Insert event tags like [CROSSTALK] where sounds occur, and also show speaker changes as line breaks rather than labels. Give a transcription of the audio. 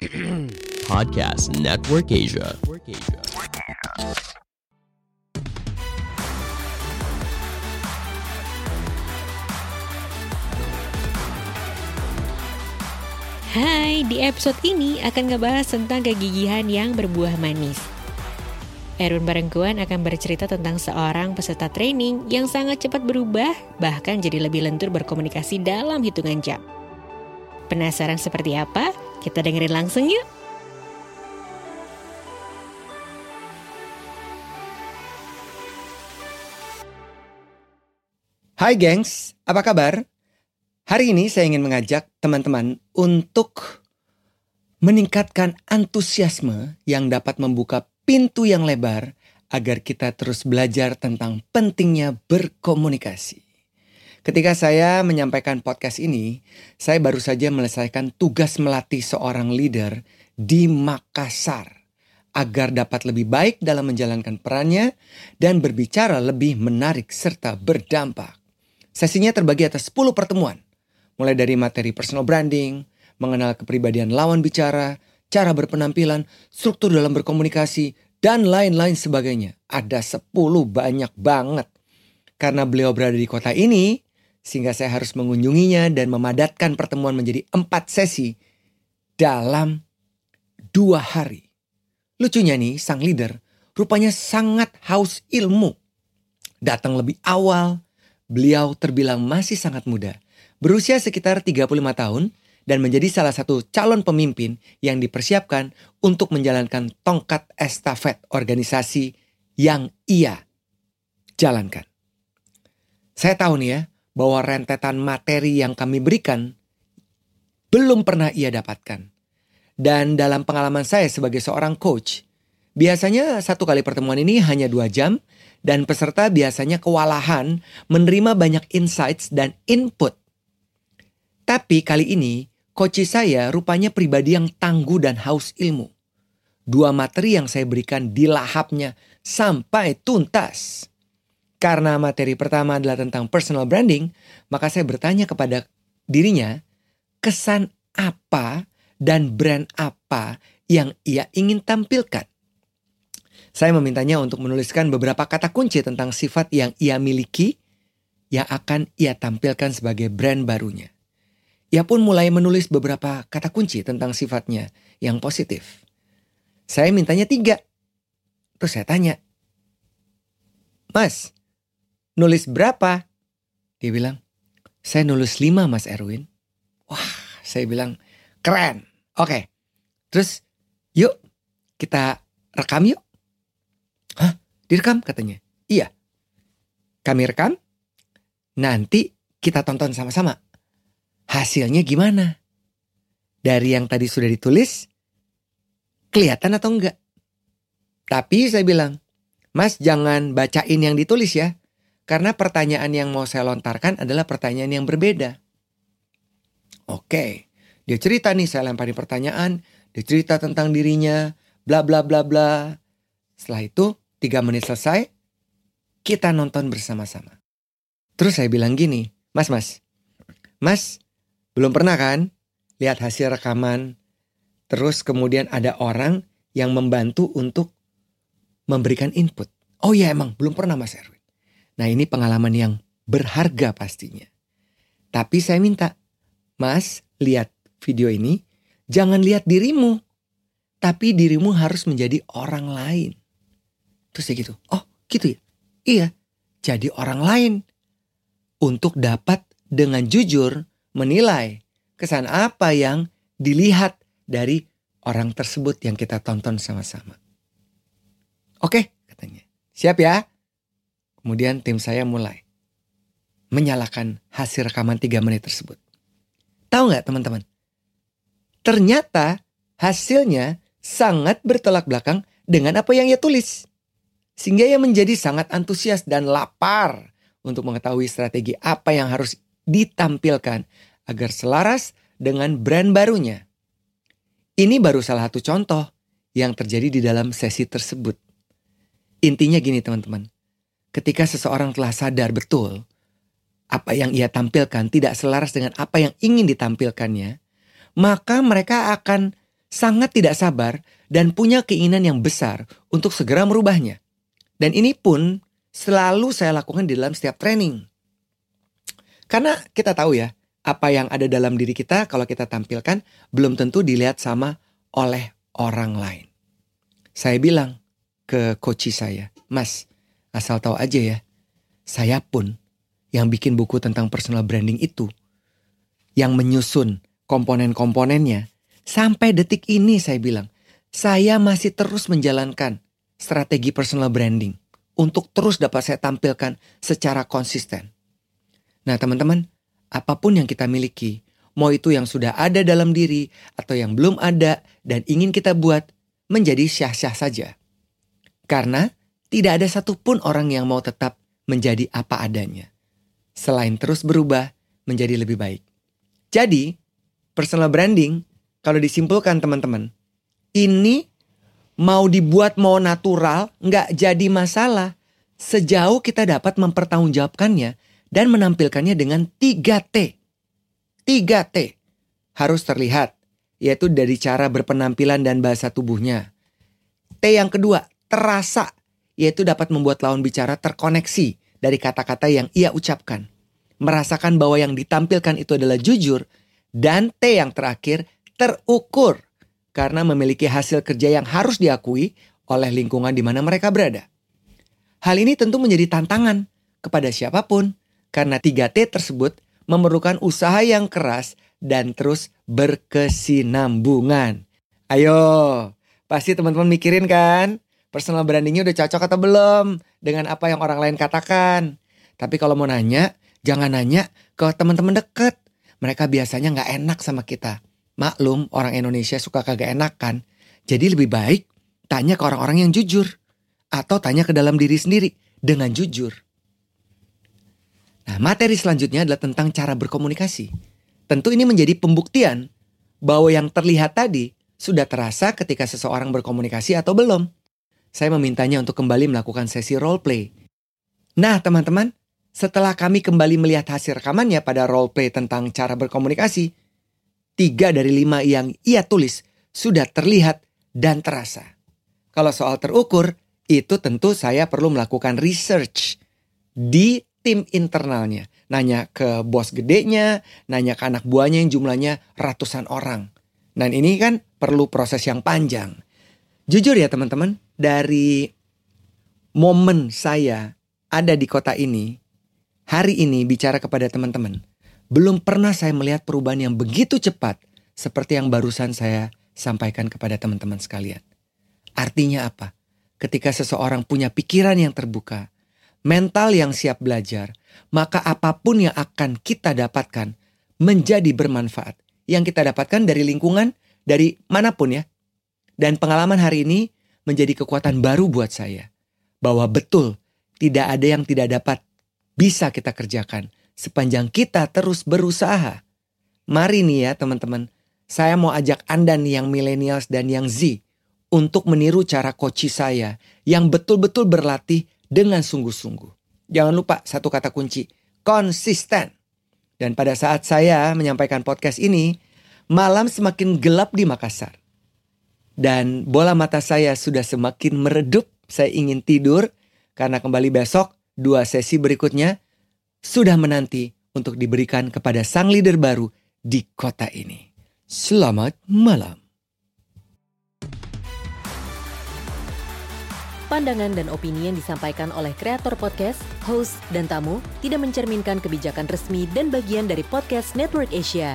[CLEARS THROAT] Podcast Network Asia.
Hai, di episode ini akan ngebahas tentang kegigihan yang berbuah manis. Erwin Barengkuan akan bercerita tentang seorang peserta training yang sangat cepat berubah, bahkan jadi lebih lentur berkomunikasi dalam hitungan jam. Penasaran seperti apa? Kita dengerin langsung yuk.
Hai gengs, apa kabar? Hari ini saya ingin mengajak teman-teman untuk meningkatkan antusiasme yang dapat membuka pintu yang lebar agar kita terus belajar tentang pentingnya berkomunikasi. Ketika saya menyampaikan podcast ini, saya baru saja menyelesaikan tugas melatih seorang leader di Makassar agar dapat lebih baik dalam menjalankan perannya dan berbicara lebih menarik serta berdampak. Sesinya terbagi atas 10 pertemuan, mulai dari materi personal branding, mengenal kepribadian lawan bicara, cara berpenampilan, struktur dalam berkomunikasi, dan lain-lain sebagainya. Ada 10 banyak banget. Karena beliau berada di kota ini, sehingga saya harus mengunjunginya dan memadatkan pertemuan menjadi empat sesi dalam dua hari. Lucunya nih, sang leader rupanya sangat haus ilmu. Datang lebih awal, Beliau terbilang masih sangat muda, berusia sekitar 35 tahun dan menjadi salah satu calon pemimpin yang dipersiapkan untuk menjalankan tongkat estafet organisasi yang ia jalankan. Saya tahu nih ya, bahwa rentetan materi yang kami berikan belum pernah ia dapatkan. Dan dalam pengalaman saya sebagai seorang coach, biasanya satu kali pertemuan ini hanya dua jam dan peserta biasanya kewalahan menerima banyak insights dan input. Tapi kali ini, coach saya rupanya pribadi yang tangguh dan haus ilmu. Dua materi yang saya berikan dilahapnya sampai tuntas. Karena materi pertama adalah tentang personal branding, maka saya bertanya kepada dirinya, kesan apa dan brand apa yang ia ingin tampilkan. Saya memintanya untuk menuliskan beberapa kata kunci tentang sifat yang ia miliki yang akan ia tampilkan sebagai brand barunya. Ia pun mulai menulis beberapa kata kunci tentang sifatnya yang positif. Saya mintanya tiga. Terus saya tanya, Mas, nulis berapa? Dia bilang, saya nulis lima Mas Erwin. Wah, saya bilang, keren. Oke, terus yuk kita rekam yuk. Hah? Direkam katanya. Iya. Kami rekam. Nanti kita tonton sama-sama. Hasilnya gimana? Dari yang tadi sudah ditulis, kelihatan atau enggak? Tapi saya bilang, Mas jangan bacain yang ditulis ya. Karena pertanyaan yang mau saya lontarkan adalah pertanyaan yang berbeda. Oke, dia cerita nih, saya lemparin pertanyaan, dia cerita tentang dirinya, bla bla bla bla. Setelah itu, Tiga menit selesai, kita nonton bersama-sama. Terus saya bilang gini, mas mas, mas belum pernah kan lihat hasil rekaman, terus kemudian ada orang yang membantu untuk memberikan input. Oh ya emang belum pernah mas Erwin. Nah ini pengalaman yang berharga pastinya. Tapi saya minta, mas lihat video ini, jangan lihat dirimu. Tapi dirimu harus menjadi orang lain. Terus dia gitu, oh gitu ya? Iya, jadi orang lain. Untuk dapat dengan jujur menilai kesan apa yang dilihat dari orang tersebut yang kita tonton sama-sama. Oke, katanya. Siap ya? Kemudian tim saya mulai menyalakan hasil rekaman 3 menit tersebut. Tahu nggak teman-teman? Ternyata hasilnya sangat bertolak belakang dengan apa yang ia tulis. Sehingga ia menjadi sangat antusias dan lapar untuk mengetahui strategi apa yang harus ditampilkan agar selaras dengan brand barunya. Ini baru salah satu contoh yang terjadi di dalam sesi tersebut. Intinya gini teman-teman, ketika seseorang telah sadar betul apa yang ia tampilkan tidak selaras dengan apa yang ingin ditampilkannya, maka mereka akan sangat tidak sabar dan punya keinginan yang besar untuk segera merubahnya. Dan ini pun selalu saya lakukan di dalam setiap training. Karena kita tahu ya, apa yang ada dalam diri kita kalau kita tampilkan belum tentu dilihat sama oleh orang lain. Saya bilang ke coach saya, Mas, asal tahu aja ya, saya pun yang bikin buku tentang personal branding itu, yang menyusun komponen-komponennya, sampai detik ini saya bilang, saya masih terus menjalankan strategi personal branding untuk terus dapat saya tampilkan secara konsisten. Nah teman-teman, apa pun yang kita miliki, mau itu yang sudah ada dalam diri atau yang belum ada dan ingin kita buat, menjadi syah-syah saja. Karena tidak ada satupun orang yang mau tetap menjadi apa adanya. Selain terus berubah menjadi lebih baik. Jadi, personal branding, kalau disimpulkan teman-teman, ini mau dibuat mau natural, nggak jadi masalah. Sejauh kita dapat mempertanggungjawabkannya dan menampilkannya dengan 3T. 3T harus terlihat, yaitu dari cara berpenampilan dan bahasa tubuhnya. T yang kedua, terasa, yaitu dapat membuat lawan bicara terkoneksi dari kata-kata yang ia ucapkan. Merasakan bahwa yang ditampilkan itu adalah jujur. Dan T yang terakhir, terukur. Karena memiliki hasil kerja yang harus diakui oleh lingkungan di mana mereka berada. Hal ini tentu menjadi tantangan kepada siapa pun karena 3T tersebut memerlukan usaha yang keras dan terus berkesinambungan. Ayo, pasti teman-teman mikirin kan? Personal brandingnya udah cocok atau belum dengan apa yang orang lain katakan. Tapi kalau mau nanya, jangan nanya ke teman-teman deket. Mereka biasanya nggak enak sama kita. Maklum, orang Indonesia suka kagak enak kan. Jadi lebih baik tanya ke orang-orang yang jujur. Atau tanya ke dalam diri sendiri dengan jujur. Nah, materi selanjutnya adalah tentang cara berkomunikasi. Tentu ini menjadi pembuktian bahwa yang terlihat tadi sudah terasa ketika seseorang berkomunikasi atau belum. Saya memintanya untuk kembali melakukan sesi role play. Nah, teman-teman, setelah kami kembali melihat hasil rekamannya pada role play tentang cara berkomunikasi, tiga dari lima yang ia tulis sudah terlihat dan terasa. Kalau soal terukur, itu tentu saya perlu melakukan research di tim internalnya. Nanya ke bos gedenya, nanya ke anak buahnya yang jumlahnya ratusan orang. Dan ini kan perlu proses yang panjang. Jujur ya teman-teman, dari momen saya ada di kota ini, hari ini bicara kepada teman-teman, belum pernah saya melihat perubahan yang begitu cepat seperti yang barusan saya sampaikan kepada teman-teman sekalian. Artinya apa? Ketika seseorang punya pikiran yang terbuka, mental yang siap belajar, maka apa pun yang akan kita dapatkan menjadi bermanfaat. Yang kita dapatkan dari lingkungan, dari mana pun ya. Dan pengalaman hari ini menjadi kekuatan baru buat saya. Bahwa betul tidak ada yang tidak dapat bisa kita kerjakan sepanjang kita terus berusaha. Mari nih ya teman-teman, saya mau ajak Anda nih yang millennials dan yang Z untuk meniru cara coach saya yang betul-betul berlatih dengan sungguh-sungguh. Jangan lupa satu kata kunci, konsisten. Dan pada saat saya menyampaikan podcast ini, malam semakin gelap di Makassar. Dan bola mata saya sudah semakin meredup. Saya ingin tidur karena kembali besok dua sesi berikutnya sudah menanti untuk diberikan kepada sang leader baru di kota ini. Selamat malam.
Pandangan dan opini yang disampaikan oleh kreator podcast, host, dan tamu tidak mencerminkan kebijakan resmi dan bagian dari podcast Network Asia.